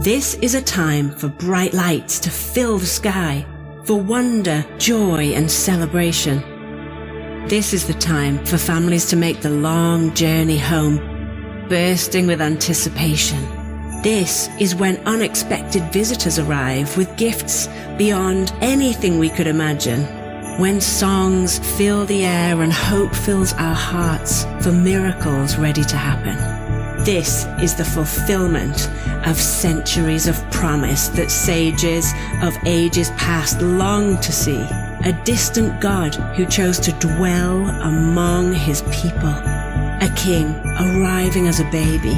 This is a time for bright lights to fill the sky, for wonder, joy, and celebration. This is the time for families to make the long journey home, bursting with anticipation. This is when unexpected visitors arrive with gifts beyond anything we could imagine. When songs fill the air and hope fills our hearts for miracles ready to happen. This is the fulfillment of centuries of promise that sages of ages past longed to see. A distant God who chose to dwell among his people. A king arriving as a baby.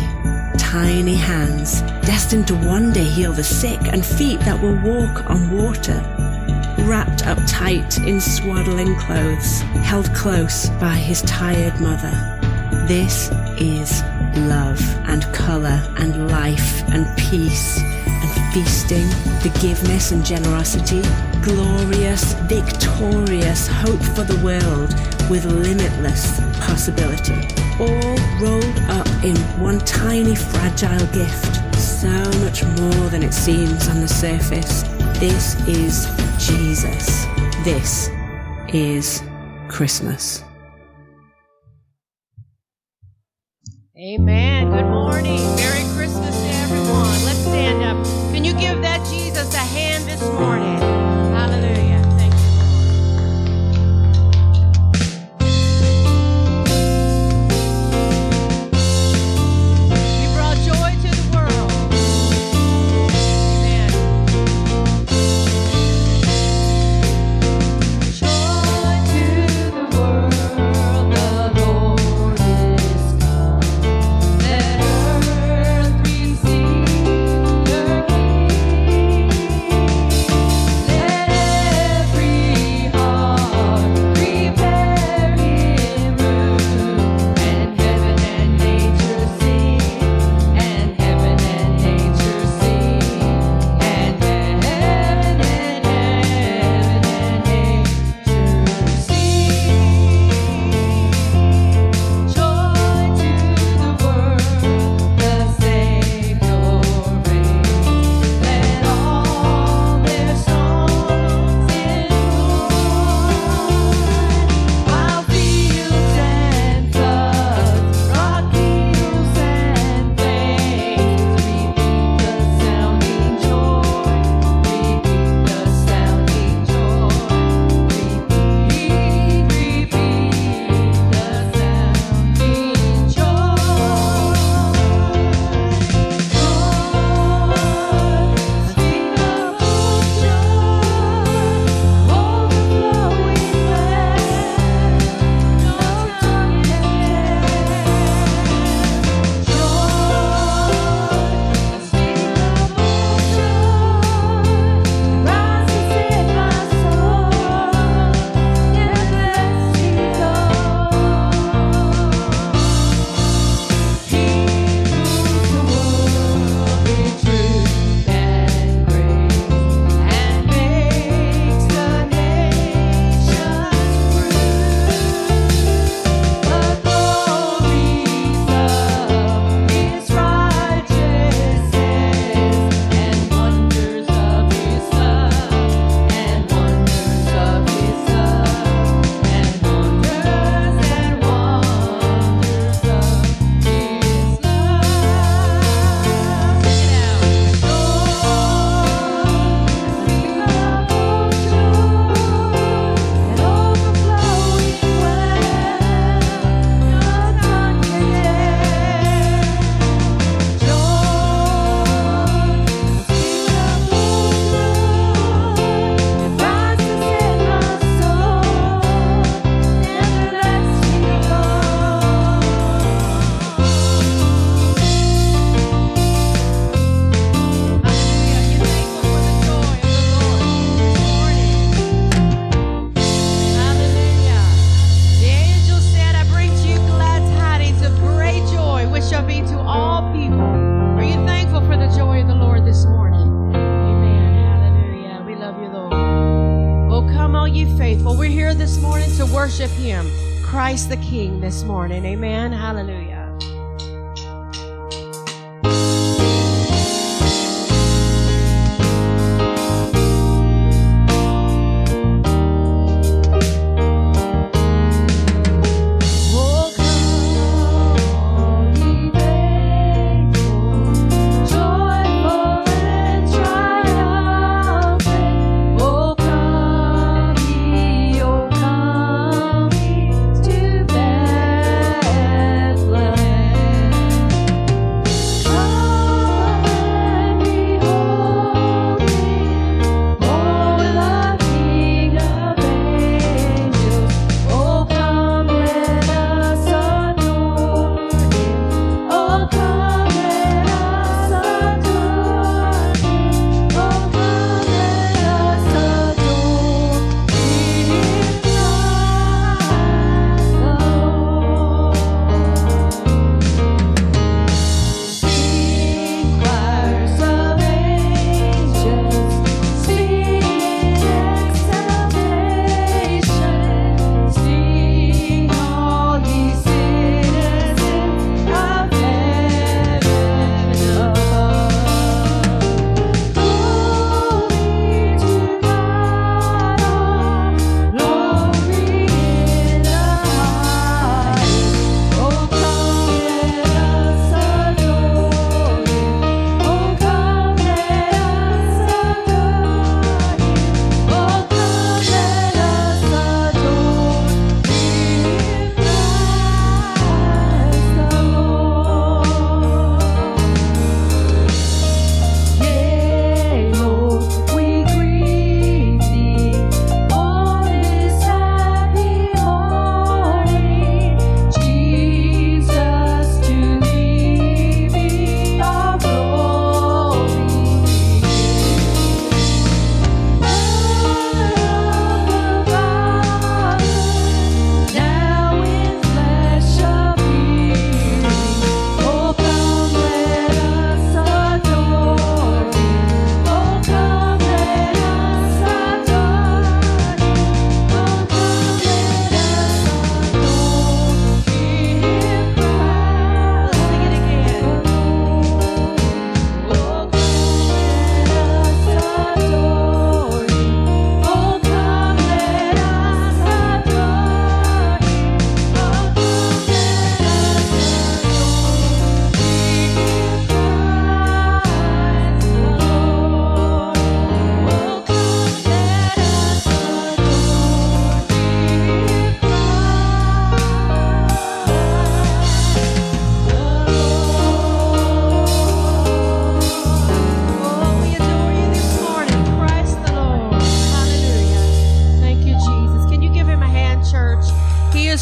Tiny hands destined to one day heal the sick and feet that will walk on water. Wrapped up tight in swaddling clothes, held close by his tired mother. This is love and colour and life and peace and feasting, forgiveness and generosity, glorious, victorious hope for the world with limitless possibility. All rolled up in one tiny fragile gift, so much more than it seems on the surface. This is Jesus. This is Christmas. Amen. Good morning. Merry this morning. Amen.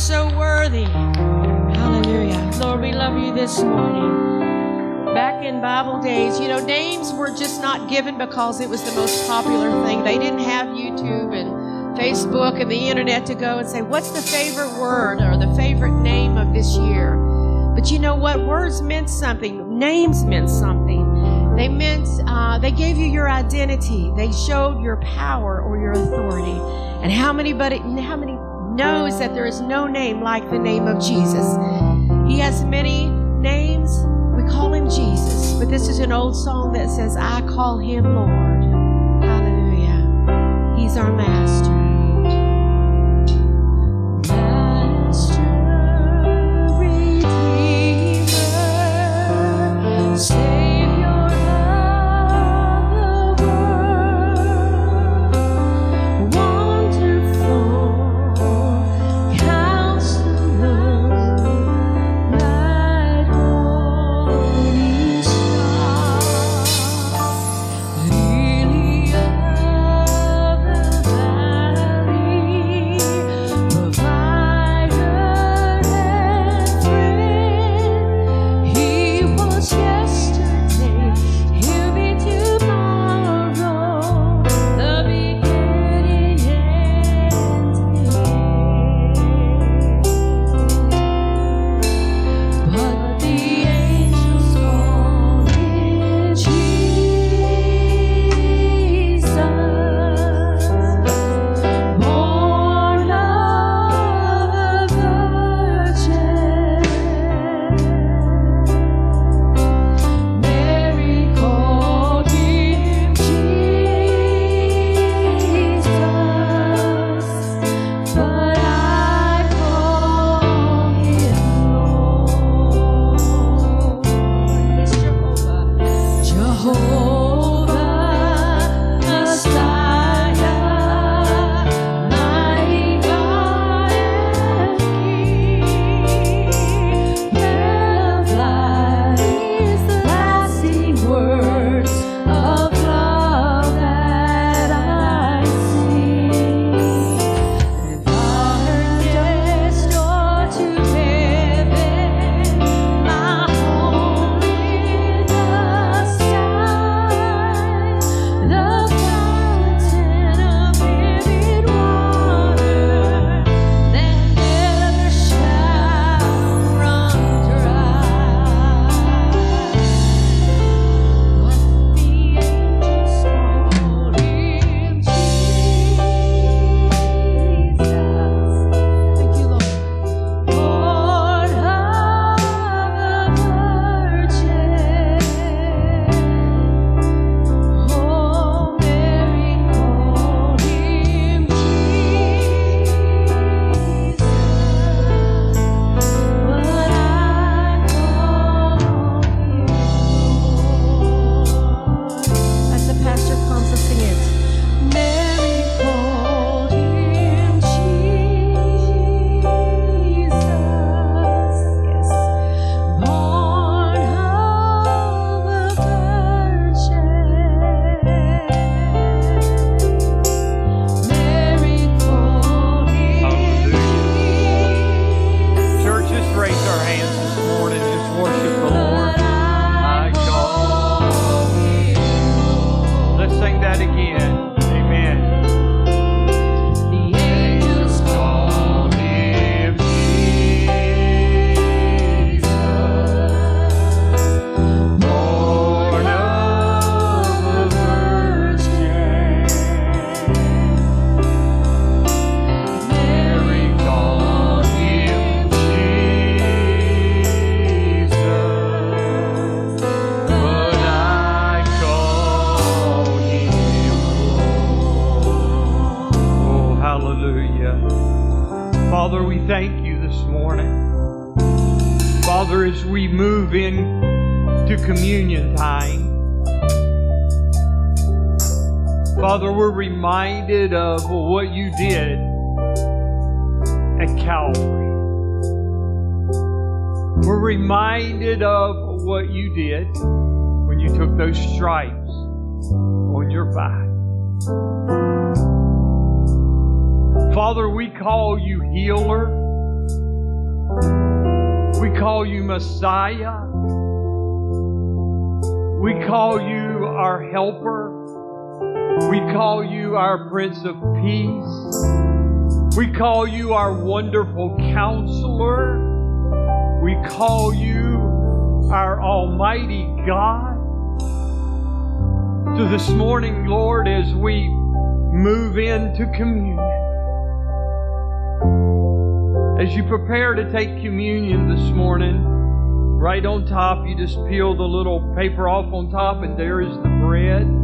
so worthy. Hallelujah. Lord, we love you this morning. Back in Bible days, you know, names were just not given because it was the most popular thing. They didn't have YouTube and Facebook and the internet to go and say, what's the favorite word or the favorite name of this year? But you know what? Words meant something, names meant something. They meant, uh, they gave you your identity, they showed your power or your authority. And how many, but how many knows that there is no name like the name of Jesus? He has many names. We call him Jesus. But this is an old song that says, I call him Lord. Hallelujah. He's our master. Reminded of what you did when you took those stripes on your back. Father, we call you healer. We call you Messiah. We call you our helper. We call you our Prince of Peace. We call you our wonderful counselor. We call you our Almighty God. So this morning, Lord, as we move into communion, as you prepare to take communion this morning, right on top, you just peel the little paper off on top, and there is the bread.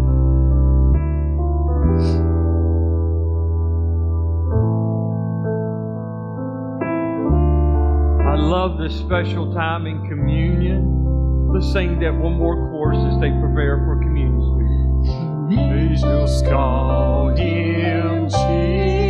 This special time in communion. Let's sing that one more chorus as they prepare for communion, sweetie.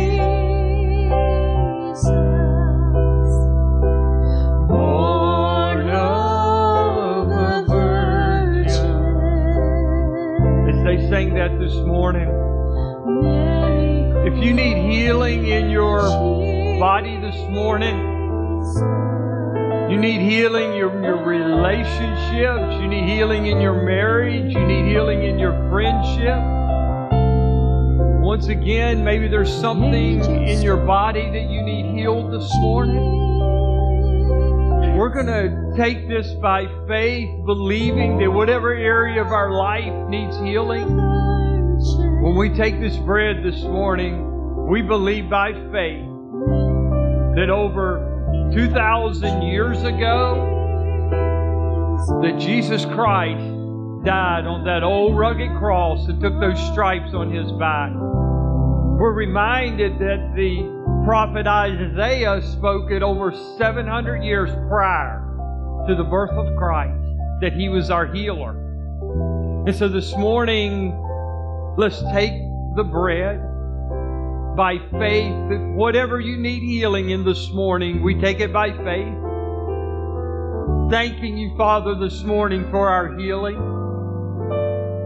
Relationships, you need healing in your marriage, you need healing in your friendship. Once again, maybe there's something in your body that you need healed this morning. We're going to take this by faith, believing that whatever area of our life needs healing, when we take this bread this morning, we believe by faith that over 2,000 years ago, that Jesus Christ died on that old rugged cross and took those stripes on his back. We're reminded that the prophet Isaiah spoke it over 700 years prior to the birth of Christ, that he was our healer. And so this morning, let's take the bread by faith whatever you need healing in this morning, we take it by faith. Thanking you, Father, this morning for our healing.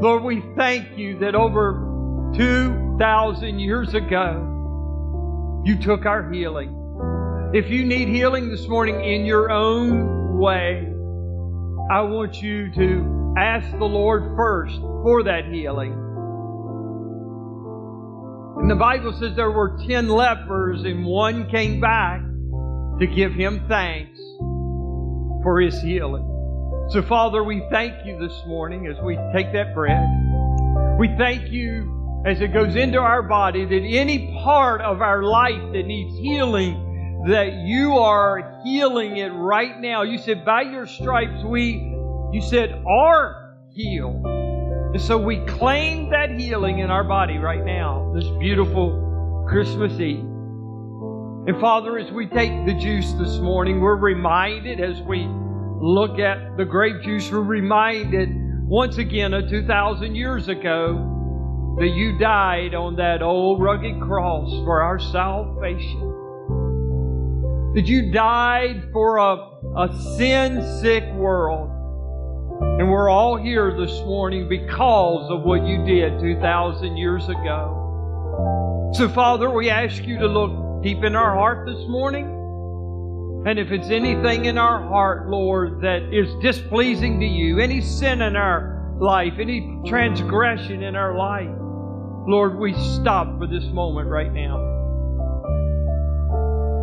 Lord, we thank you that over 2,000 years ago, you took our healing. If you need healing this morning in your own way, I want you to ask the Lord first for that healing. And the Bible says there were 10 lepers and one came back to give him thanks for his healing. So, Father, we thank you this morning as we take that bread. We thank you as it goes into our body that any part of our life that needs healing, that you are healing it right now. You said, by your stripes, we, you said, are healed. And so we claim that healing in our body right now, this beautiful Christmas Eve. And Father, as we take the juice this morning, we're reminded as we look at the grape juice, we're reminded once again of 2,000 years ago that you died on that old rugged cross for our salvation. That you died for a, a sin sick world. And we're all here this morning because of what you did 2,000 years ago. So, Father, we ask you to look deep in our heart this morning. And if it's anything in our heart, Lord, that is displeasing to you, any sin in our life, any transgression in our life, Lord, we stop for this moment right now.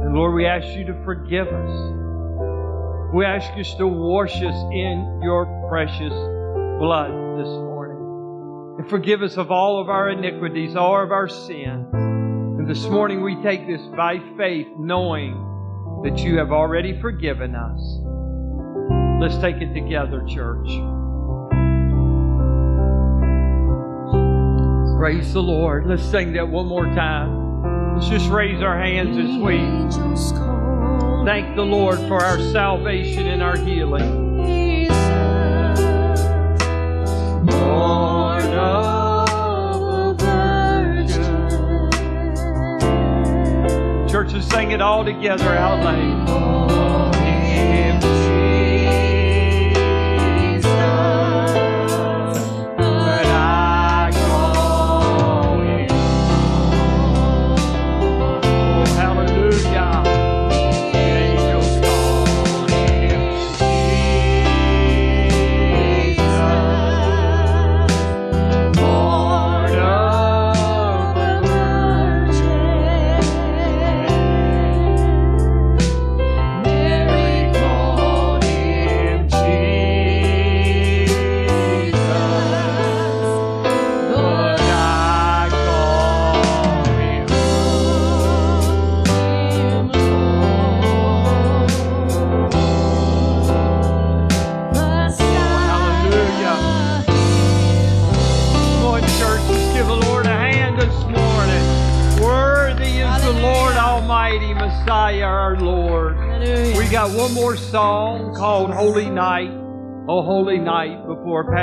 And Lord, we ask you to forgive us. We ask you to wash us in your precious blood this morning. And forgive us of all of our iniquities, all of our sins. And this morning we take this by faith, knowing that you have already forgiven us. Let's take it together, church. Praise the Lord. Let's sing that one more time. Let's just raise our hands as we thank the Lord for our salvation and our healing. Virgin. Church, let's sing it all together out loud.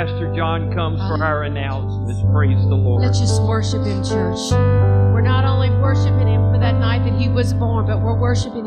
Pastor John comes for our announcements. Praise the Lord. Let's just worship Him, church. We're not only worshiping Him for that night that He was born, but we're worshiping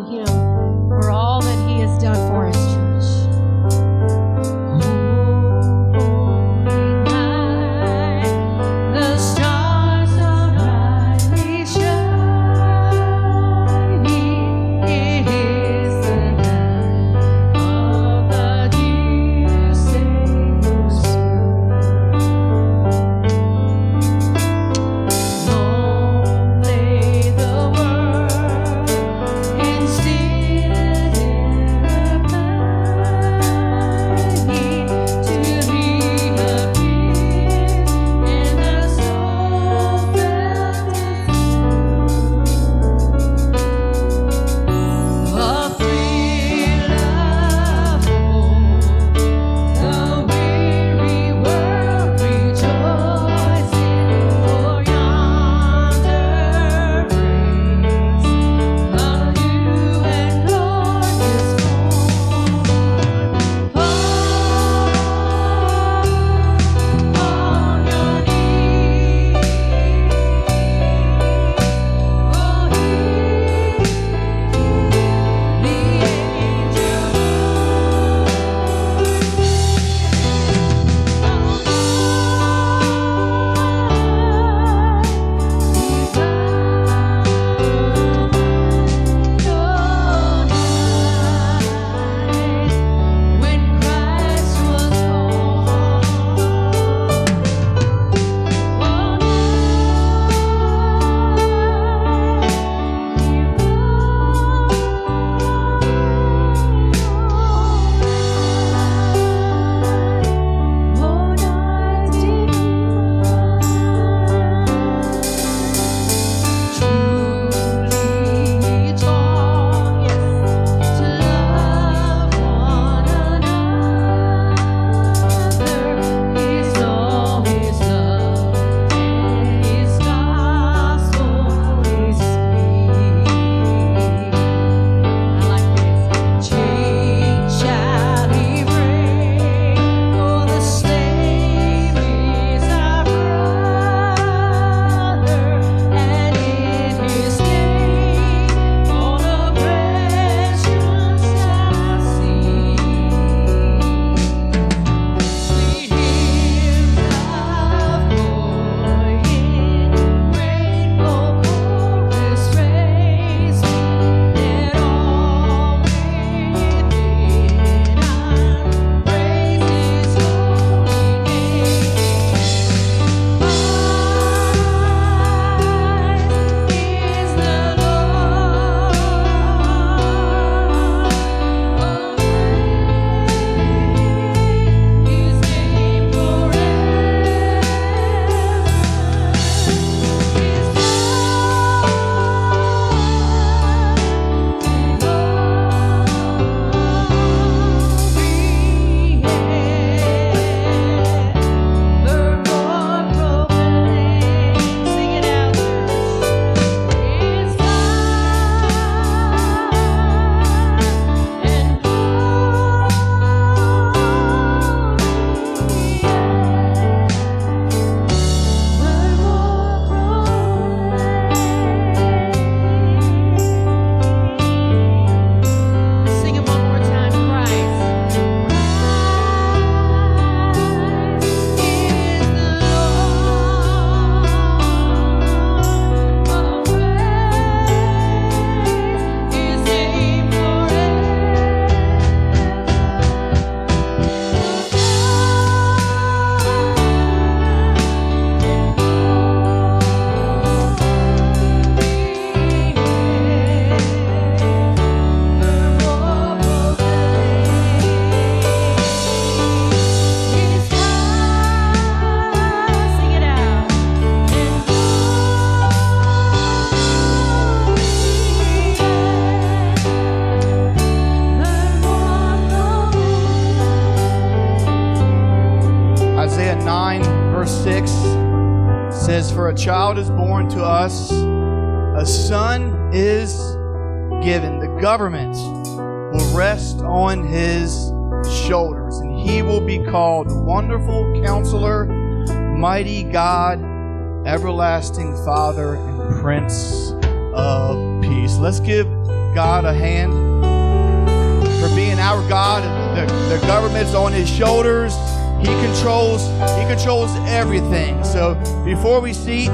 The, government's on his shoulders. He controls, he controls everything. So before we seat,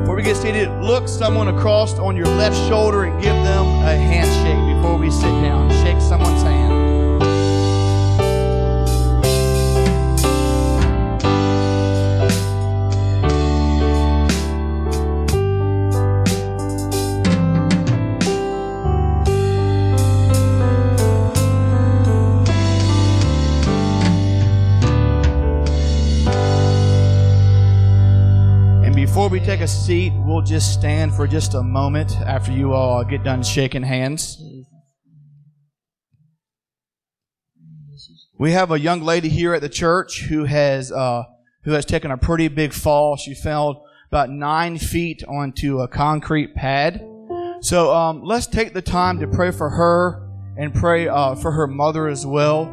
before we get seated, look someone across on your left shoulder and give them a handshake before we sit down. Shake someone's hand. We take a seat, we'll just stand for just a moment after you all get done shaking hands. We have a young lady here at the church who has uh, who has taken a pretty big fall. She fell about nine feet onto a concrete pad. So um, let's take the time to pray for her and pray uh, for her mother as well.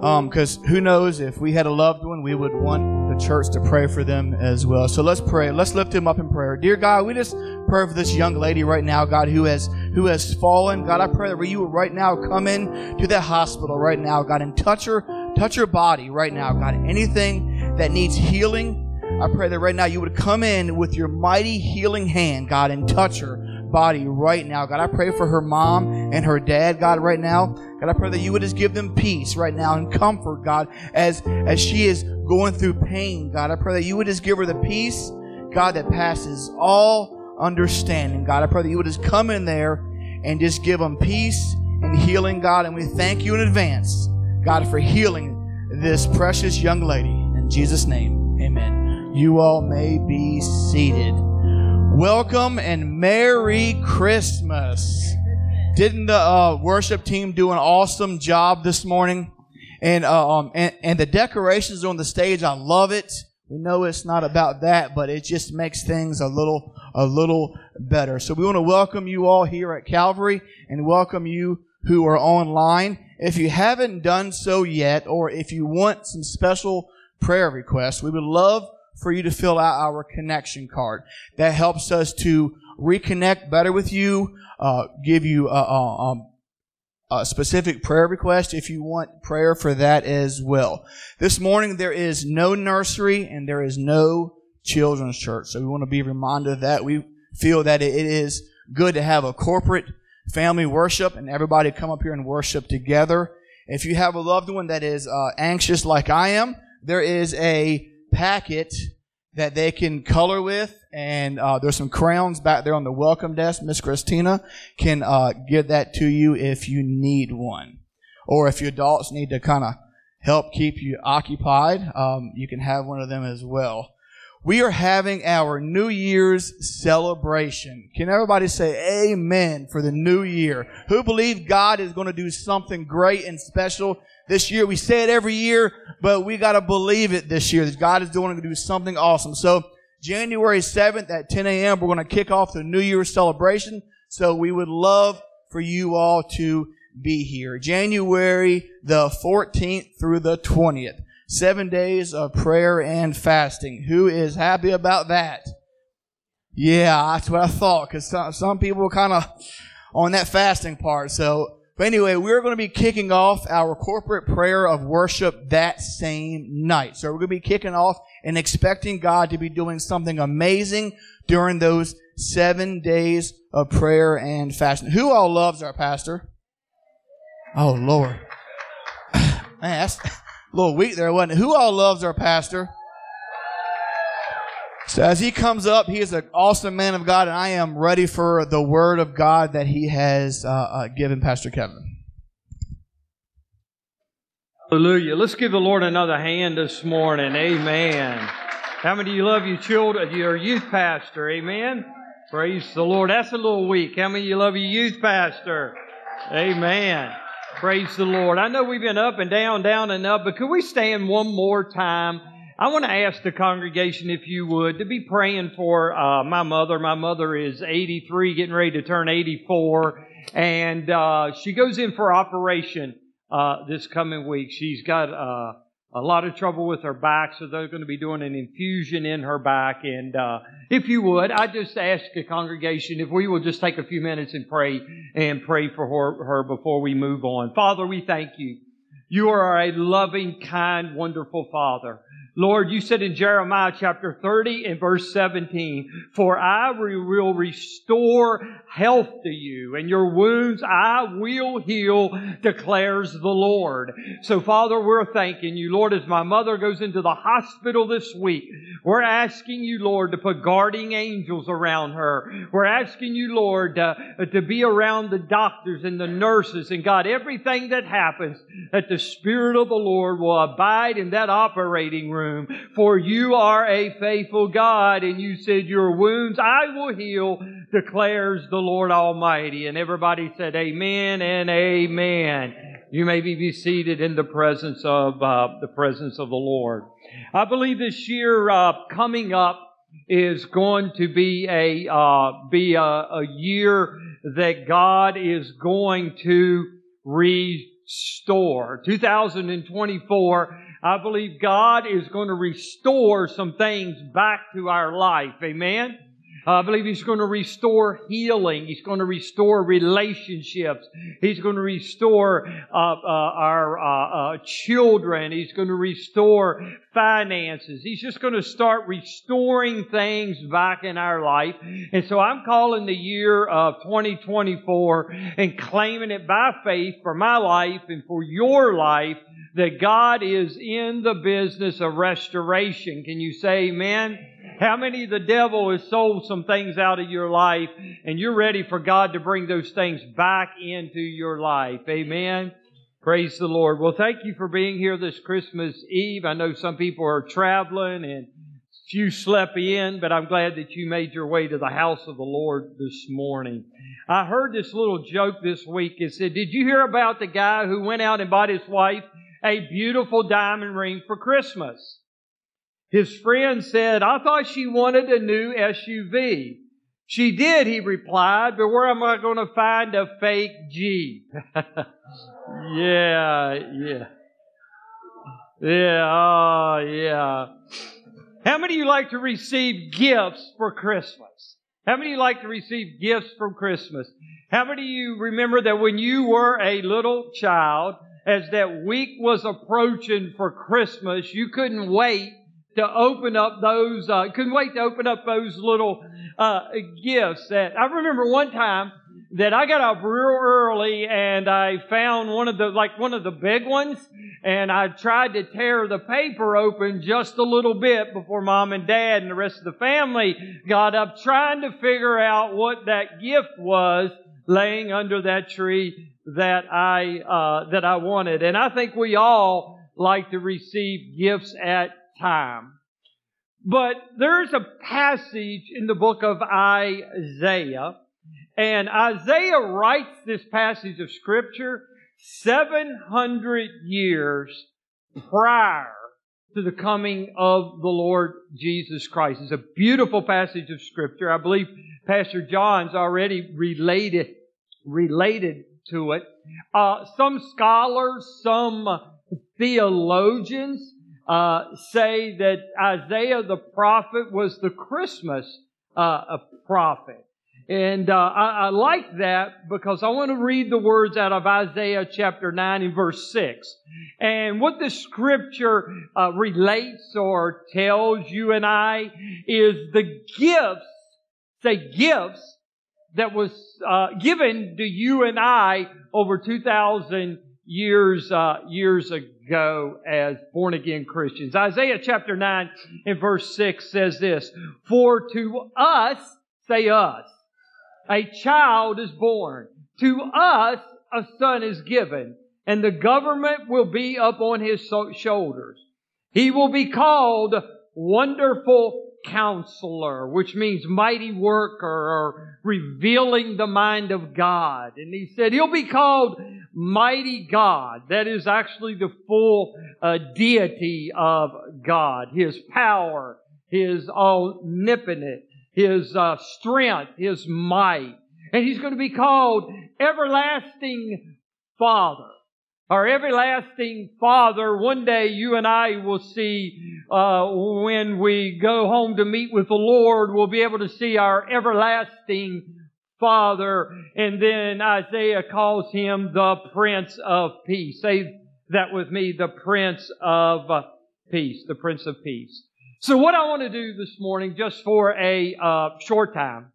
Because who knows if we had a loved one, we would want church to pray for them as well. So let's pray. Let's lift him up in prayer. Dear God, we just pray for this young lady right now, God, who has who has fallen. God, I pray that you would right now come in to that hospital right now, God, and touch her, touch her body right now, God. Anything that needs healing, I pray that right now you would come in with your mighty healing hand, God, and touch her body right now. God, I pray for her mom and her dad, God, right now. God, I pray that you would just give them peace right now and comfort, God, as, as she is going through pain, God. I pray that you would just give her the peace, God, that passes all understanding. God, I pray that you would just come in there and just give them peace and healing, God. And we thank you in advance, God, for healing this precious young lady. In Jesus' name, amen. You all may be seated. Welcome and Merry Christmas. Didn't the uh, worship team do an awesome job this morning? And, uh, um, and, and the decorations on the stage, I love it. We know it's not about that, but it just makes things a little, a little better. So we want to welcome you all here at Calvary and welcome you who are online. If you haven't done so yet, or if you want some special prayer requests, we would love for you to fill out our connection card. That helps us to reconnect better with you, uh, give you a, a, a specific prayer request if you want prayer for that as well. This morning there is no nursery and there is no children's church. So we want to be reminded of that. We feel that it is good to have a corporate family worship and everybody come up here and worship together. If you have a loved one that is uh, anxious like I am, there is a packet that they can color with, and uh, there's some crayons back there on the welcome desk. Miss Christina can uh, give that to you if you need one, or if your adults need to kind of help keep you occupied, um, you can have one of them as well. We are having our New Year's celebration. Can everybody say amen for the new year? Who believe God is going to do something great and special this year? We say it every year, but we got to believe it this year that God is going to do something awesome. So January 7th at 10 a.m., we're going to kick off the New Year's celebration. So we would love for you all to be here. January the 14th through the 20th. Seven days of prayer and fasting. Who is happy about that? Yeah, that's what I thought, because some, some people are kind of on that fasting part. So, but anyway, we're going to be kicking off our corporate prayer of worship that same night. So we're going to be kicking off and expecting God to be doing something amazing during those seven days of prayer and fasting. Who all loves our pastor? Oh, Lord. Man, that's a little weak there, wasn't it? Who all loves our pastor? So as he comes up, he is an awesome man of God, and I am ready for the word of God that he has uh, uh, given Pastor Kevin. Hallelujah. Let's give the Lord another hand this morning. Amen. How many of you love your children, your youth pastor? Amen. Praise the Lord. That's a little weak. How many of you love your youth pastor? Amen. Praise the Lord. I know we've been up and down, down and up, but could we stand one more time I want to ask the congregation, if you would, to be praying for uh, my mother. My mother is 83, getting ready to turn 84, and uh, she goes in for operation uh, this coming week. She's got uh, a lot of trouble with her back, so they're going to be doing an infusion in her back. And uh, if you would, I just ask the congregation if we will just take a few minutes and pray and pray for her, her before we move on. Father, we thank you. You are a loving, kind, wonderful Father. Lord, you said in Jeremiah chapter 30 and verse 17, For I will restore health to you, and your wounds I will heal, declares the Lord. So, Father, we're thanking you. Lord, as my mother goes into the hospital this week, we're asking you, Lord, to put guarding angels around her. We're asking you, Lord, to, to be around the doctors and the nurses, and God, everything that happens, that the Spirit of the Lord will abide in that operating room For you are a faithful God, and you said, Your wounds I will heal, declares the Lord Almighty. And everybody said, Amen and Amen. You may be seated in the presence of uh, the presence of the Lord. I believe this year uh, coming up is going to be a uh, be a, a year that God is going to restore. 2024 I believe God is going to restore some things back to our life. Amen. I believe He's going to restore healing. He's going to restore relationships. He's going to restore uh, uh, our uh, uh children. He's going to restore finances. He's just going to start restoring things back in our life. And so I'm calling the year of 2024 and claiming it by faith for my life and for your life that God is in the business of restoration. Can you say amen? How many the devil has sold some things out of your life and you're ready for God to bring those things back into your life? Amen. Praise the Lord. Well, thank you for being here this Christmas Eve. I know some people are traveling and few slept in, but I'm glad that you made your way to the house of the Lord this morning. I heard this little joke this week. It said, Did you hear about the guy who went out and bought his wife a beautiful diamond ring for Christmas? His friend said, I thought she wanted a new SUV. She did, he replied, but where am I going to find a fake Jeep? yeah, yeah. Yeah, oh, yeah. How many of you like to receive gifts for Christmas? How many of you like to receive gifts from Christmas? How many of you remember that when you were a little child, as that week was approaching for Christmas, you couldn't wait to open up those, uh, couldn't wait to open up those little uh, gifts. That I remember one time that I got up real early and I found one of the, like one of the big ones, and I tried to tear the paper open just a little bit before mom and dad and the rest of the family got up trying to figure out what that gift was laying under that tree that I, uh, that I wanted. And I think we all like to receive gifts at time. But there's a passage in the book of Isaiah, and Isaiah writes this passage of scripture 700 years prior to the coming of the Lord Jesus Christ. It's a beautiful passage of scripture. I believe Pastor John's already related, related to it. Uh, some scholars, some theologians uh, say that Isaiah the prophet was the Christmas uh, prophet. And uh, I, I, like that because I want to read the words out of Isaiah chapter 9 and verse 6. And what the scripture uh, relates or tells you and I is the gifts, say gifts, that was uh, given to you and I over 2,000 years, uh, years ago as born again Christians. Isaiah chapter 9 and verse 6 says this, For to us, say us, a child is born. To us, a son is given, and the government will be upon his shoulders. He will be called Wonderful Counselor, which means mighty worker or revealing the mind of God. And he said he'll be called mighty God. That is actually the full uh, deity of God. His power, His omnipotent, His uh, strength, His might. And He's going to be called Everlasting Father. Our everlasting Father, one day you and I will see uh, when we go home to meet with the Lord, we'll be able to see our everlasting Father. And then Isaiah calls him the Prince of Peace. Say that with me, the Prince of Peace, the Prince of Peace. So what I want to do this morning, just for a uh, short time,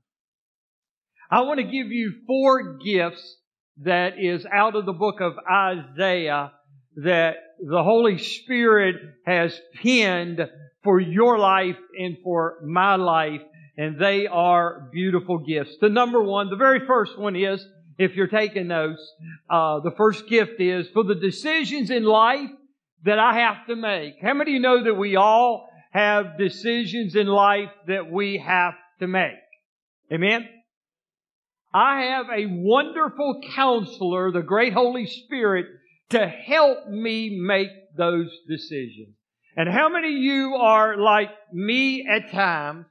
I want to give you four gifts that is out of the book of Isaiah that the Holy Spirit has penned for your life and for my life, and they are beautiful gifts. The number one, the very first one is, if you're taking notes, uh, the first gift is for the decisions in life that I have to make. How many of you know that we all have decisions in life that we have to make? Amen? I have a wonderful counselor, the great Holy Spirit, to help me make those decisions. And how many of you are like me at times?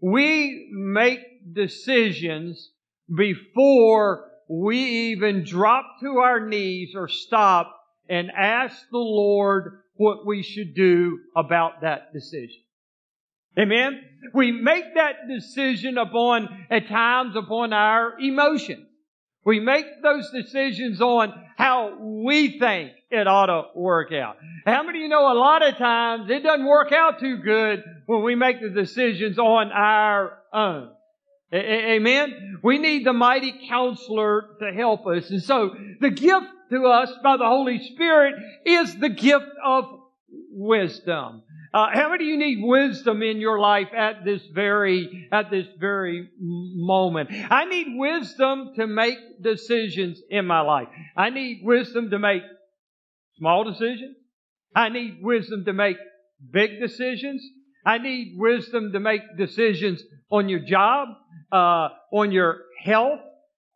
We make decisions before we even drop to our knees or stop and ask the Lord what we should do about that decision. Amen? We make that decision upon, at times, upon our emotions. We make those decisions on how we think it ought to work out. How many of you know a lot of times it doesn't work out too good when we make the decisions on our own? A- amen? We need the mighty counselor to help us. And so the gift to us by the Holy Spirit is the gift of wisdom. Uh, how many of you need wisdom in your life at this very, at this very moment? I need wisdom to make decisions in my life. I need wisdom to make small decisions. I need wisdom to make big decisions. I need wisdom to make decisions on your job, uh, on your health,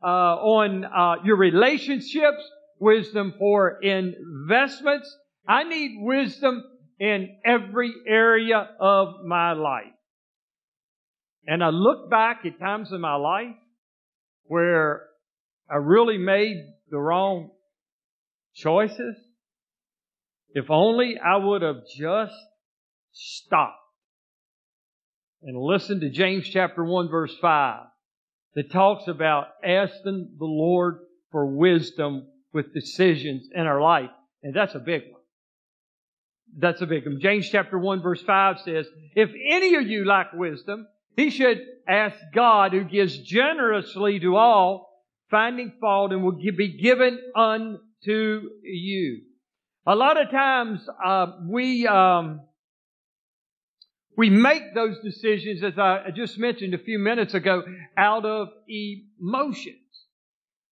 uh, on uh, your relationships, wisdom for investments. I need wisdom in every area of my life. And I look back at times in my life where I really made the wrong choices. If only I would have just stopped and listened to James chapter 1 verse 5 that talks about asking the Lord for wisdom with decisions in our life. And that's a big one. That's a big one. James chapter 1 verse 5 says, If any of you lack wisdom, he should ask God who gives generously to all, finding fault and will be given unto you. A lot of times, uh, we, um, we make those decisions, as I just mentioned a few minutes ago, out of emotions.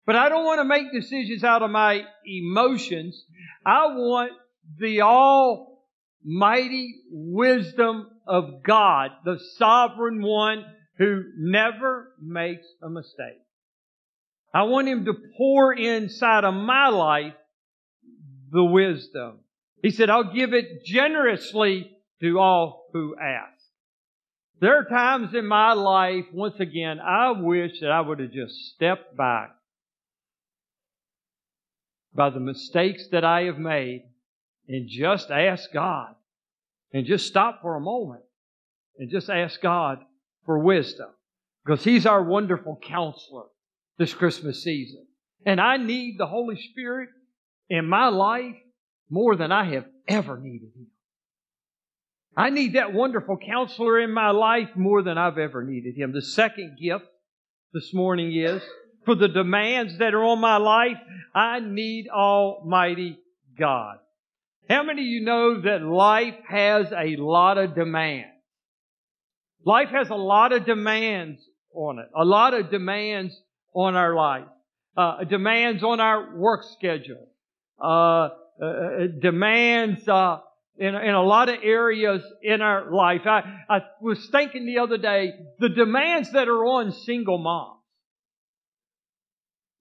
But I don't want to make decisions out of my emotions. I want the almighty wisdom of God, the sovereign one who never makes a mistake. I want Him to pour inside of my life the wisdom. He said, I'll give it generously to all who ask. There are times in my life, once again, I wish that I would have just stepped back by the mistakes that I have made and just ask God and just stop for a moment and just ask God for wisdom because He's our wonderful counselor this Christmas season. And I need the Holy Spirit in my life more than I have ever needed Him. I need that wonderful counselor in my life more than I've ever needed Him. The second gift this morning is for the demands that are on my life, I need Almighty God. How many of you know that life has a lot of demands? Life has a lot of demands on it. A lot of demands on our life. Uh, demands on our work schedule. Uh, uh, uh demands uh, in, in a lot of areas in our life. I, I was thinking the other day, the demands that are on single moms.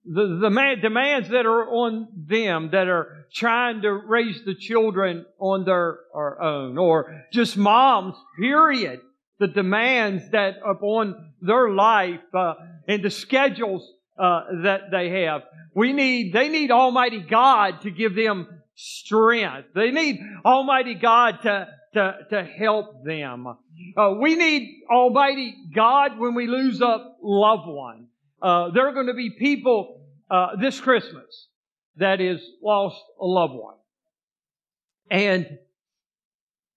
The, the man, demands that are on them that are trying to raise the children on their, own, or just moms, period. The demands that upon their life uh, and the schedules uh, that they have. We need, they need Almighty God to give them strength. They need Almighty God to, to, to help them. Uh, we need Almighty God when we lose a loved one. Uh, there are going to be people uh, this Christmas that is lost a loved one. And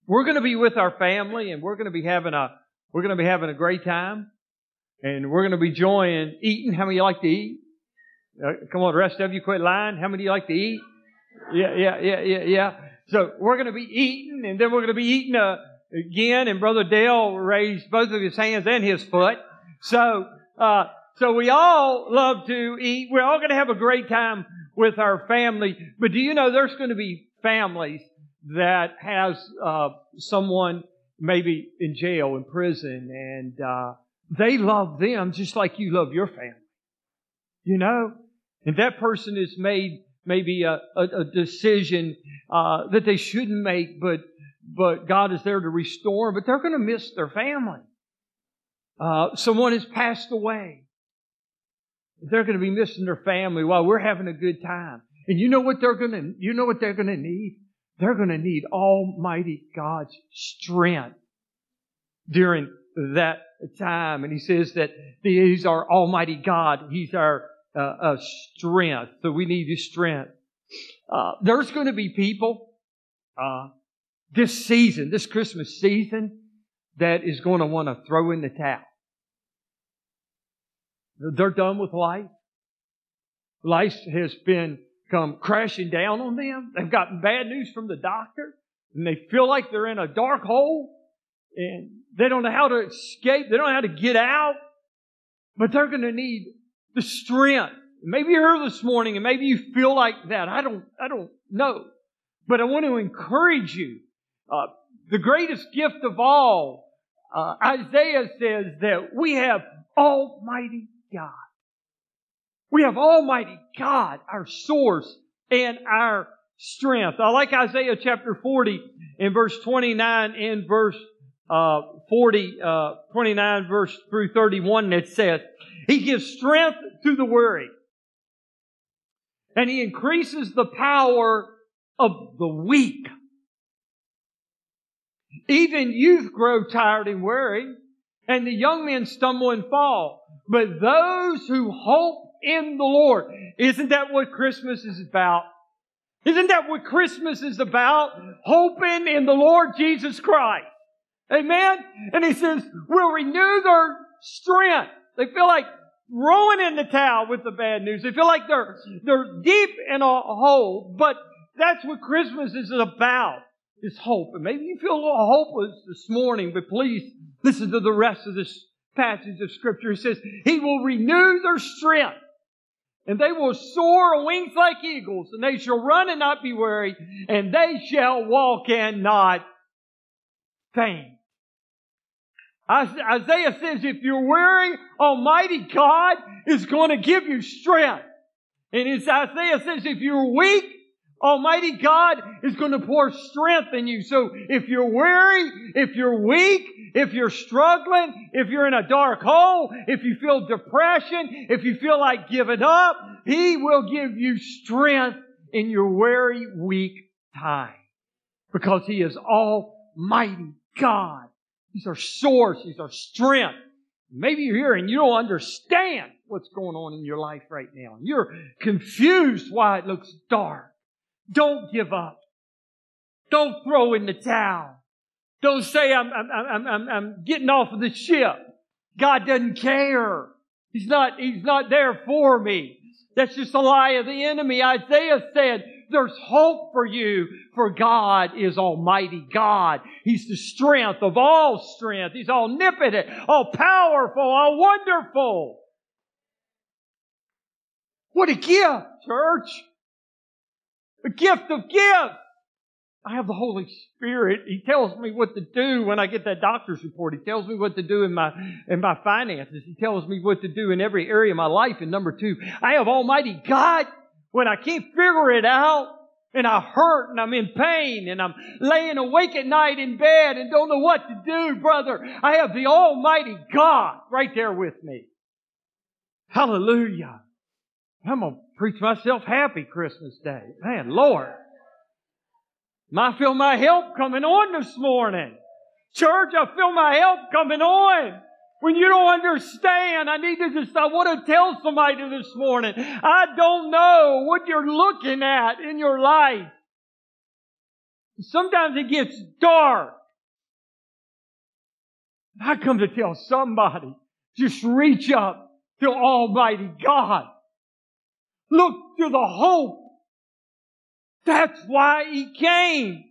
we're going to be with our family and we're going to be having a, we're going to be having a great time. And we're going to be enjoying eating. How many like to eat? Uh, come on, the rest of you quit lying. How many like to eat? Yeah, yeah, yeah, yeah, yeah. So we're going to be eating and then we're going to be eating uh, again. And Brother Dale raised both of his hands and his foot. So, uh, so we all love to eat. We're all going to have a great time with our family. But do you know there's going to be families that has uh, someone maybe in jail, in prison, and uh, they love them just like you love your family. You know? And that person has made maybe a, a, a decision uh, that they shouldn't make, but but God is there to restore. But they're going to miss their family. Uh, someone has passed away. They're going to be missing their family while we're having a good time. And you know what they're going to, you know what they're going to need? They're going to need Almighty God's strength during that time. And he says that he's our Almighty God. He's our uh, uh, strength. So we need his strength. Uh, there's going to be people uh, this season, this Christmas season, that is going to want to throw in the towel. They're done with life. Life has been come crashing down on them. They've gotten bad news from the doctor, and they feel like they're in a dark hole, and they don't know how to escape. They don't know how to get out, but they're going to need the strength. Maybe you're here this morning, and maybe you feel like that. I don't. I don't know, but I want to encourage you. Uh, the greatest gift of all, uh, Isaiah says that we have Almighty God. We have Almighty God, our source and our strength. I like Isaiah chapter 40 in verse 29 and verse uh, 40, uh, 29 verse through 31 that says, He gives strength to the weary and He increases the power of the weak. Even youth grow tired and weary, and the young men stumble and fall. But those who hope in the Lord, isn't that what Christmas is about? Isn't that what Christmas is about? Hoping in the Lord Jesus Christ. Amen? And he says, we'll renew their strength. They feel like rolling in the towel with the bad news. They feel like they're, they're deep in a hole, but that's what Christmas is about, is hope. And maybe you feel a little hopeless this morning, but please listen to the rest of this passage of scripture. It says, He will renew their strength. And they will soar on wings like eagles, and they shall run and not be weary, and they shall walk and not faint. Isaiah says, if you're weary, Almighty God is going to give you strength. And Isaiah says, if you're weak, Almighty God is going to pour strength in you. So if you're weary, if you're weak, if you're struggling, if you're in a dark hole, if you feel depression, if you feel like giving up, He will give you strength in your weary, weak time. Because He is Almighty God. He's our source. He's our strength. Maybe you're here and you don't understand what's going on in your life right now. You're confused why it looks dark. Don't give up. Don't throw in the towel. Don't say, I'm, I'm, I'm, I'm, I'm getting off of the ship. God doesn't care. He's not, He's not there for me. That's just a lie of the enemy. Isaiah said, there's hope for you, for God is Almighty God. He's the strength of all strength. He's omnipotent, all powerful, all wonderful. What a gift, church! A gift of gifts. I have the Holy Spirit. He tells me what to do when I get that doctor's report. He tells me what to do in my, in my finances. He tells me what to do in every area of my life. And number two, I have Almighty God when I can't figure it out and I hurt and I'm in pain and I'm laying awake at night in bed and don't know what to do, brother. I have the Almighty God right there with me. Hallelujah. I'm preach myself happy Christmas Day. Man, Lord. I feel my help coming on this morning. Church, I feel my help coming on. When you don't understand, I need to just, I want to tell somebody this morning, I don't know what you're looking at in your life. Sometimes it gets dark. I come to tell somebody, just reach up to Almighty God. Look to the hope. That's why He came.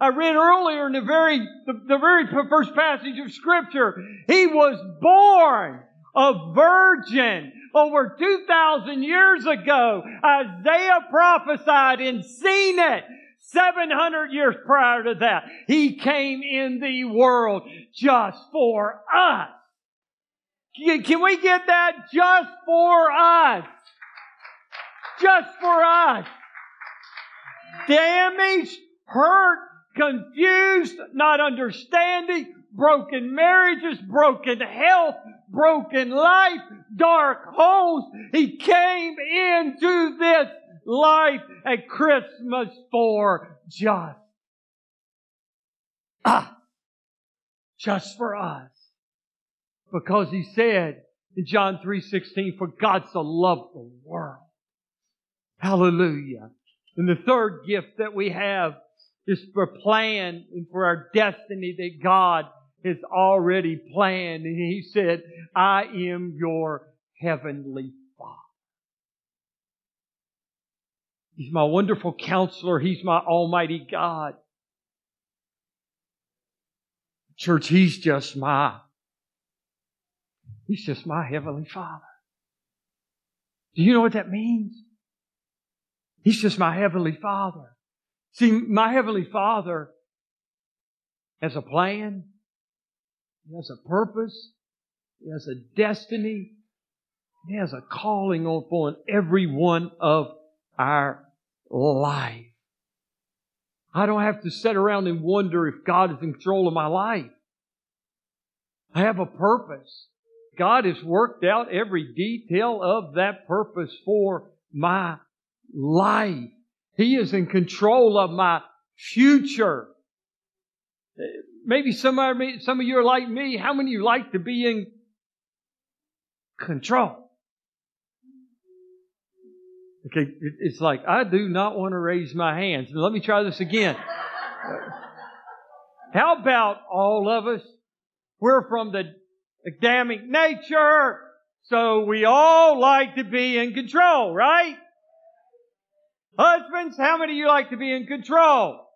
I read earlier in the very, the, the very first passage of scripture, He was born a virgin over 2,000 years ago. Isaiah prophesied and seen it 700 years prior to that. He came in the world just for us. Can we get that? Just for us. Just for us. Damaged, hurt, confused, not understanding, broken marriages, broken health, broken life, dark holes. He came into this life at Christmas for just us. Just for us. Because he said in John 3.16, for God so loved the world. Hallelujah. And the third gift that we have is for plan and for our destiny that God has already planned. And He said, I am your heavenly Father. He's my wonderful counselor. He's my almighty God. Church, He's just my, He's just my heavenly Father. Do you know what that means? He's just my heavenly Father. See, my Heavenly Father has a plan. He has a purpose. He has a destiny. He has a calling on upon every one of our life. I don't have to sit around and wonder if God is in control of my life. I have a purpose. God has worked out every detail of that purpose for my life. He is in control of my future. Maybe some of, me, some of you are like me. How many of you like to be in control? Okay, it's like, I do not want to raise my hands. Let me try this again. How about all of us? We're from the Adamic nature, so we all like to be in control, right? Husbands, how many of you like to be in control?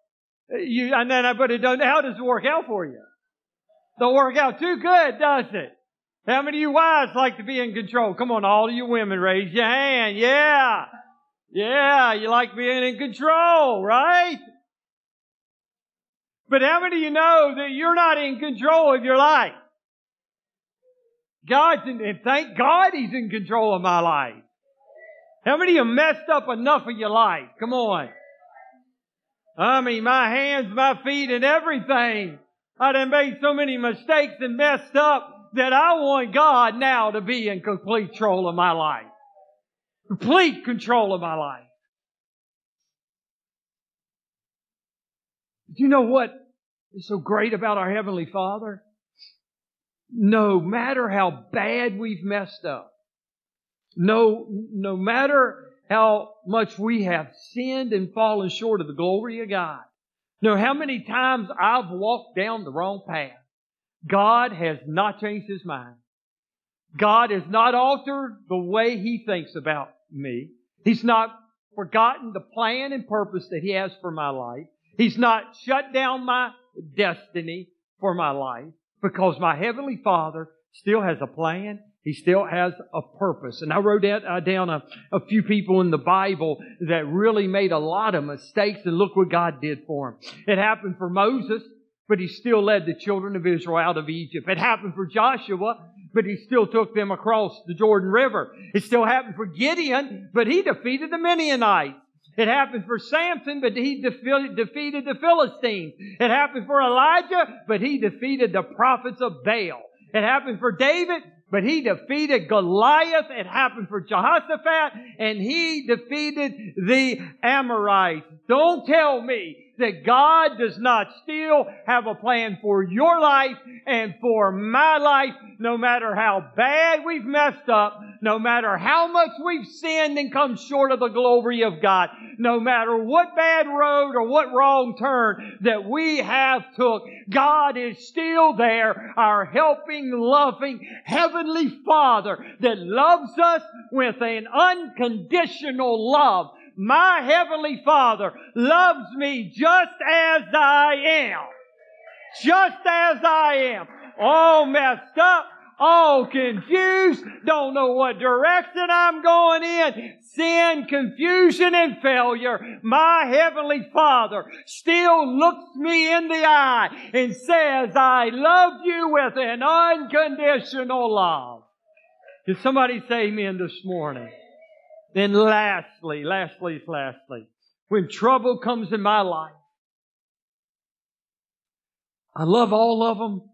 You, and then, I but it doesn't, how does it work out for you? Don't work out too good, does it? How many of you wives like to be in control? Come on, all of you women, raise your hand. Yeah. Yeah, you like being in control, right? But how many of you know that you're not in control of your life? God's in, and thank God He's in control of my life. How many of you messed up enough of your life? Come on. I mean, my hands, my feet, and everything. I done made so many mistakes and messed up that I want God now to be in complete control of my life. Complete control of my life. Do you know what is so great about our Heavenly Father? No matter how bad we've messed up, no, no matter how much we have sinned and fallen short of the glory of God, no how many times I've walked down the wrong path, God has not changed His mind. God has not altered the way He thinks about me. He's not forgotten the plan and purpose that He has for my life. He's not shut down my destiny for my life because my Heavenly Father still has a plan He still has a purpose. And I wrote uh, down a, a few people in the Bible that really made a lot of mistakes and look what God did for them. It happened for Moses, but he still led the children of Israel out of Egypt. It happened for Joshua, but he still took them across the Jordan River. It still happened for Gideon, but he defeated the Midianites. It happened for Samson, but he defeated the Philistines. It happened for Elijah, but he defeated the prophets of Baal. It happened for David, but he defeated Goliath. It happened for Jehoshaphat, and he defeated the Amorites. Don't tell me that God does not still have a plan for your life and for my life, no matter how bad we've messed up, no matter how much we've sinned and come short of the glory of God, no matter what bad road or what wrong turn that we have took, God is still there, our helping, loving, heavenly Father that loves us with an unconditional love my heavenly Father loves me just as I am. Just as I am. All messed up, all confused, don't know what direction I'm going in, sin, confusion, and failure, my Heavenly Father still looks me in the eye and says, I love you with an unconditional love. Did somebody say amen this morning? Then lastly, lastly, lastly, when trouble comes in my life, I love all of them.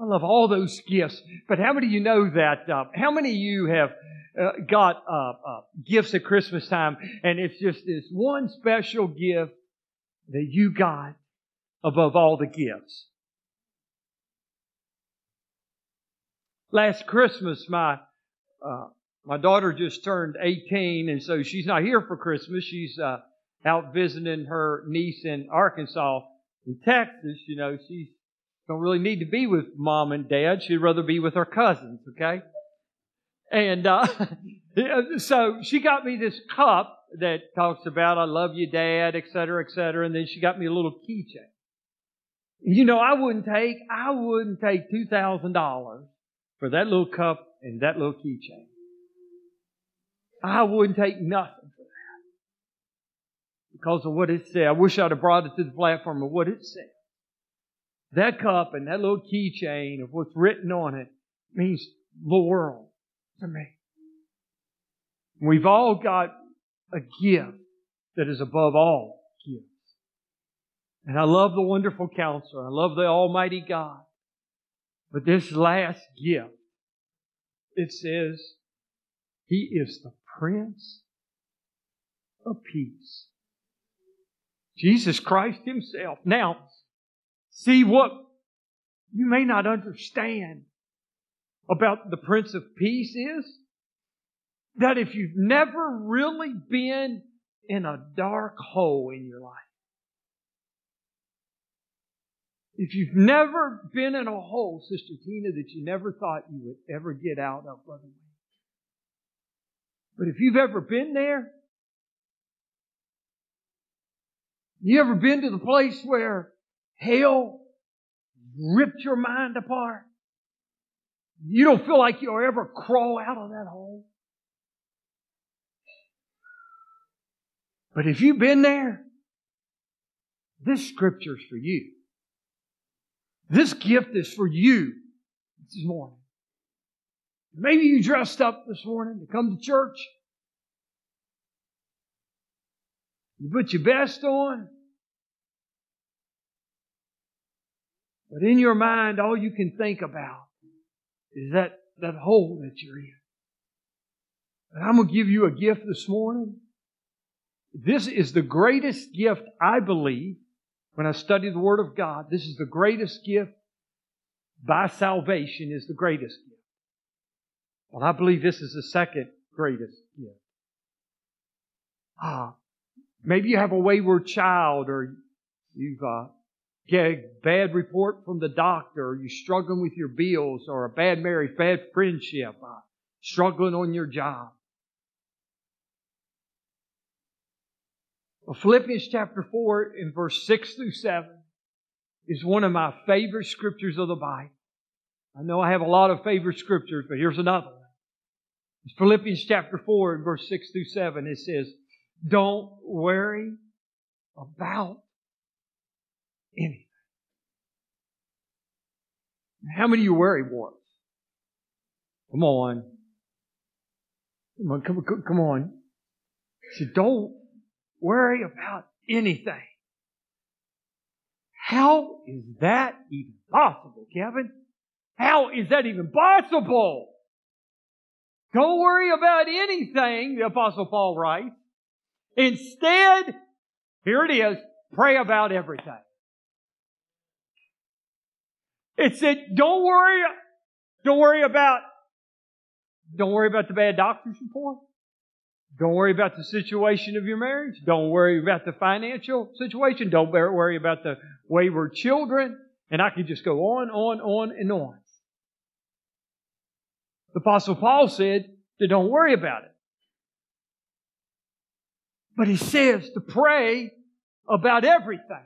I love all those gifts. But how many of you know that? Uh, how many of you have uh, got uh, uh gifts at Christmas time and it's just this one special gift that you got above all the gifts? Last Christmas, my uh, my daughter just turned 18, and so she's not here for Christmas. She's uh, out visiting her niece in Arkansas. In Texas, you know, she don't really need to be with mom and dad. She'd rather be with her cousins, okay? And uh, so she got me this cup that talks about "I love you, Dad," et cetera, et cetera, and then she got me a little keychain. You know, I wouldn't take I wouldn't take two thousand dollars for that little cup and that little keychain. I wouldn't take nothing for that because of what it said. I wish I'd have brought it to the platform of what it said. That cup and that little keychain of what's written on it means the world to me. We've all got a gift that is above all gifts. And I love the wonderful counselor. I love the Almighty God. But this last gift, it says, He is the Prince of Peace. Jesus Christ Himself. Now, see what you may not understand about the Prince of Peace is that if you've never really been in a dark hole in your life, if you've never been in a hole, Sister Tina, that you never thought you would ever get out of, Brother but if you've ever been there, you ever been to the place where hell ripped your mind apart? You don't feel like you'll ever crawl out of that hole. But if you've been there, this scripture's for you. This gift is for you this morning. Maybe you dressed up this morning to come to church. You put your best on. But in your mind, all you can think about is that, that hole that you're in. And I'm going to give you a gift this morning. This is the greatest gift, I believe, when I study the Word of God. This is the greatest gift by salvation is the greatest gift. Well, I believe this is the second greatest gift. Ah, maybe you have a wayward child or you've uh, get a bad report from the doctor, or you're struggling with your bills, or a bad marriage, bad friendship, uh, struggling on your job. Well, Philippians chapter 4 in verse 6 through 7 is one of my favorite scriptures of the Bible. I know I have a lot of favorite scriptures, but here's another one. It's Philippians chapter 4 and verse 6 through 7. It says, Don't worry about anything. How many of you worry once? Come on. Come on, come, come, come on. Said, don't worry about anything. How is that even possible, Kevin? How is that even possible? Don't worry about anything, the apostle Paul writes. Instead, here it is, pray about everything. It said, don't worry, don't worry about, don't worry about the bad doctor's report. Don't worry about the situation of your marriage. Don't worry about the financial situation. Don't worry about the wayward children. And I could just go on, on, on, and on. The Apostle Paul said to don't worry about it. But he says to pray about everything.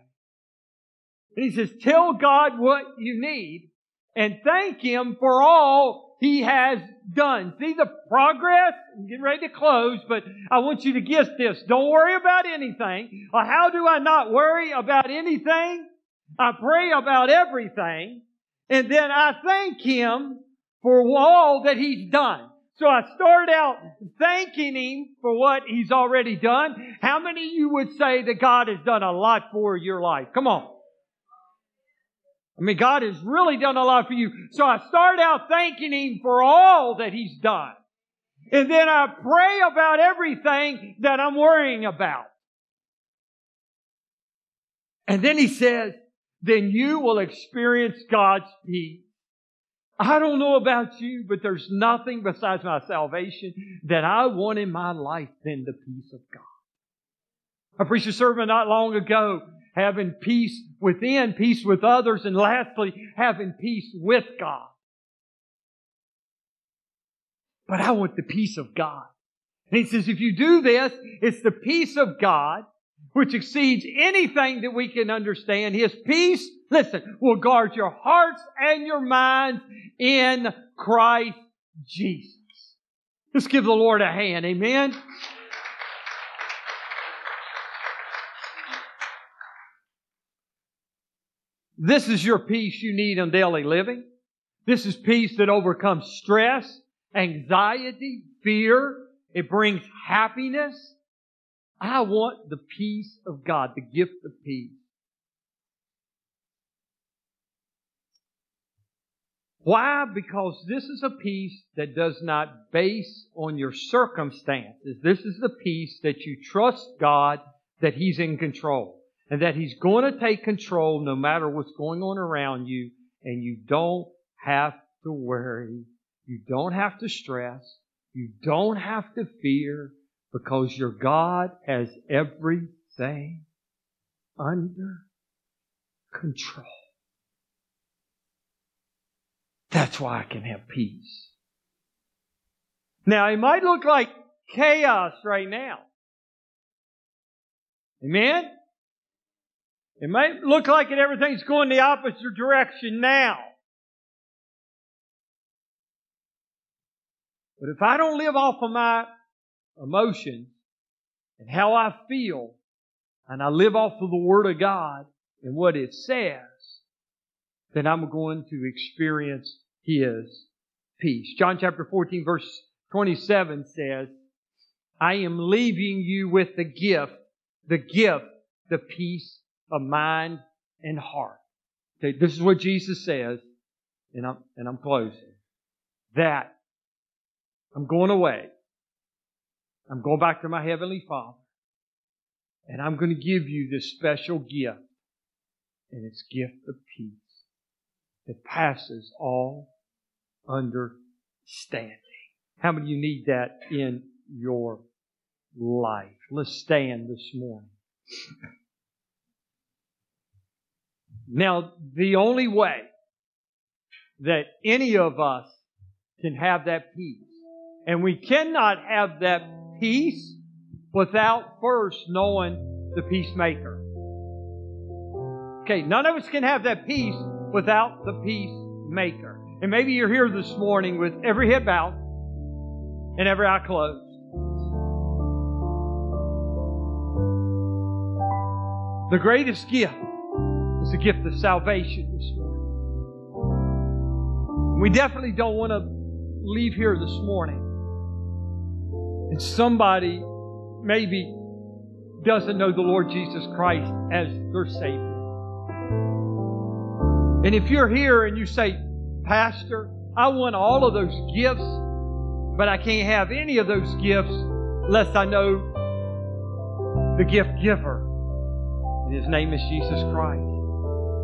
And he says, tell God what you need and thank Him for all He has done. See the progress? I'm getting ready to close, but I want you to get this. Don't worry about anything. how do I not worry about anything? I pray about everything, and then I thank Him for all that He's done. So I start out thanking Him for what He's already done. How many of you would say that God has done a lot for your life? Come on. I mean, God has really done a lot for you. So I start out thanking Him for all that He's done. And then I pray about everything that I'm worrying about. And then He says, then you will experience God's peace. I don't know about you, but there's nothing besides my salvation that I want in my life than the peace of God. I preached a sermon not long ago having peace within, peace with others, and lastly, having peace with God. But I want the peace of God. And he says, if you do this, it's the peace of God, which exceeds anything that we can understand. His peace, listen, will guard your hearts and your minds in Christ Jesus. Let's give the Lord a hand. Amen. This is your peace you need in daily living. This is peace that overcomes stress, anxiety, fear. It brings happiness. I want the peace of God, the gift of peace. Why? Because this is a peace that does not base on your circumstances. This is the peace that you trust God that He's in control and that He's going to take control no matter what's going on around you, and you don't have to worry. You don't have to stress. You don't have to fear because your God has everything under control. That's why I can have peace. Now, it might look like chaos right now. Amen? It might look like it, everything's going the opposite direction now. But if I don't live off of my emotions and how I feel, and I live off of the Word of God and what it says, then I'm going to experience His peace. John chapter 14 verse 27 says, I am leaving you with the gift, the gift, the peace of mind and heart. Okay, this is what Jesus says, and I'm, and I'm closing. That I'm going away. I'm going back to my Heavenly Father. And I'm going to give you this special gift. And it's gift of peace that passes all understanding. How many of you need that in your life? Let's stand this morning. Now, the only way that any of us can have that peace, and we cannot have that peace without first knowing the peacemaker. Okay, none of us can have that peace without the peacemaker. And maybe you're here this morning with every head bowed and every eye closed. The greatest gift is the gift of salvation this morning. We definitely don't want to leave here this morning and somebody maybe doesn't know the Lord Jesus Christ as their Savior. And if you're here and you say, Pastor, I want all of those gifts, but I can't have any of those gifts unless I know the gift giver. And his name is Jesus Christ.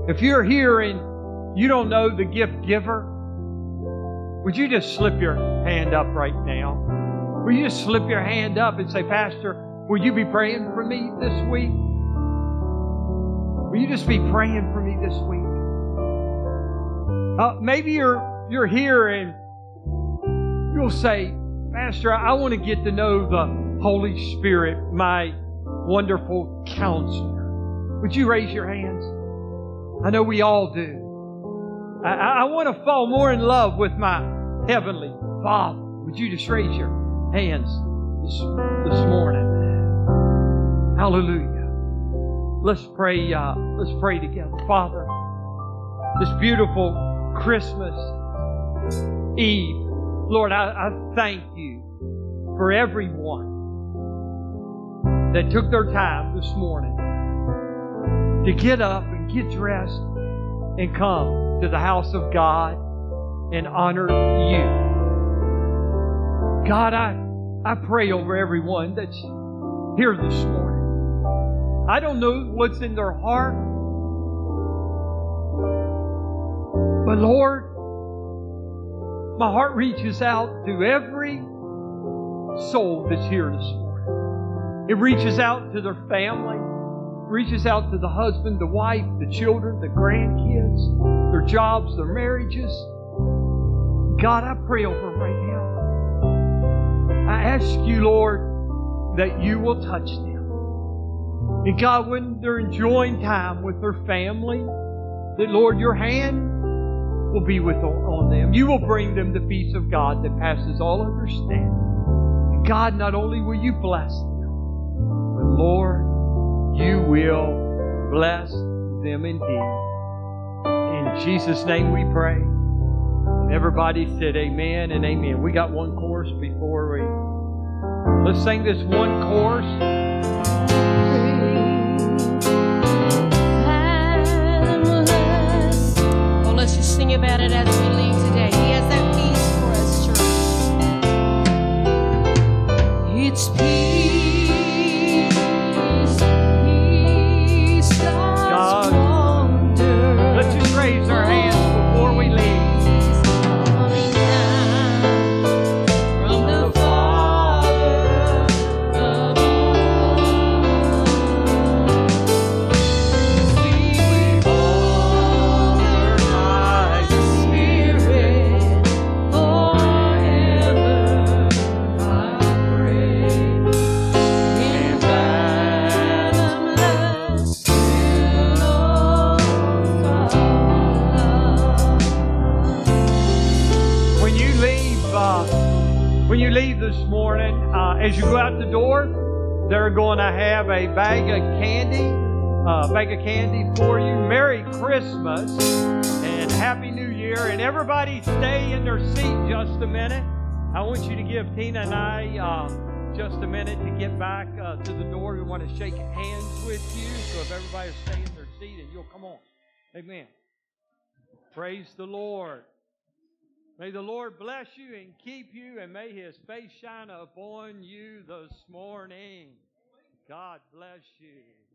If you're here and you don't know the gift giver, would you just slip your hand up right now? Will you just slip your hand up and say, Pastor, will you be praying for me this week? Will you just be praying for me this week? Uh, maybe you're you're here and you'll say, Pastor, I want to get to know the Holy Spirit, my wonderful counselor. Would you raise your hands? I know we all do. I, I want to fall more in love with my Heavenly Father. Would you just raise your hands this, this morning? Hallelujah. Let's pray. Uh, let's pray together, Father. This beautiful Christmas Eve, Lord, I, I thank you for everyone that took their time this morning to get up and get dressed and come to the house of God and honor you. God, I, I pray over everyone that's here this morning. I don't know what's in their heart, but Lord, my heart reaches out to every soul that's here this morning. It reaches out to their family, reaches out to the husband, the wife, the children, the grandkids, their jobs, their marriages. God, I pray over right now. I ask you, Lord, that you will touch them. And God, when they're enjoying time with their family, that, Lord, your hand will be with on them. You will bring them the peace of God that passes all understanding. And God, not only will you bless them, but Lord, you will bless them indeed. In Jesus' name we pray. And everybody said amen and amen. We got one chorus before we. Let's sing this one chorus. Well, let's just sing about it as we leave today. He has that peace for us, church. It's peace, they're going to have a bag of candy, uh, bag of candy for you. Merry Christmas and Happy New Year! And everybody, stay in their seat just a minute. I want you to give Tina and I uh, just a minute to get back uh, to the door. We want to shake hands with you. So if everybody will in their seat and you'll come on, Amen. Praise the Lord. May the Lord bless you and keep you, and may his face shine upon you this morning. God bless you.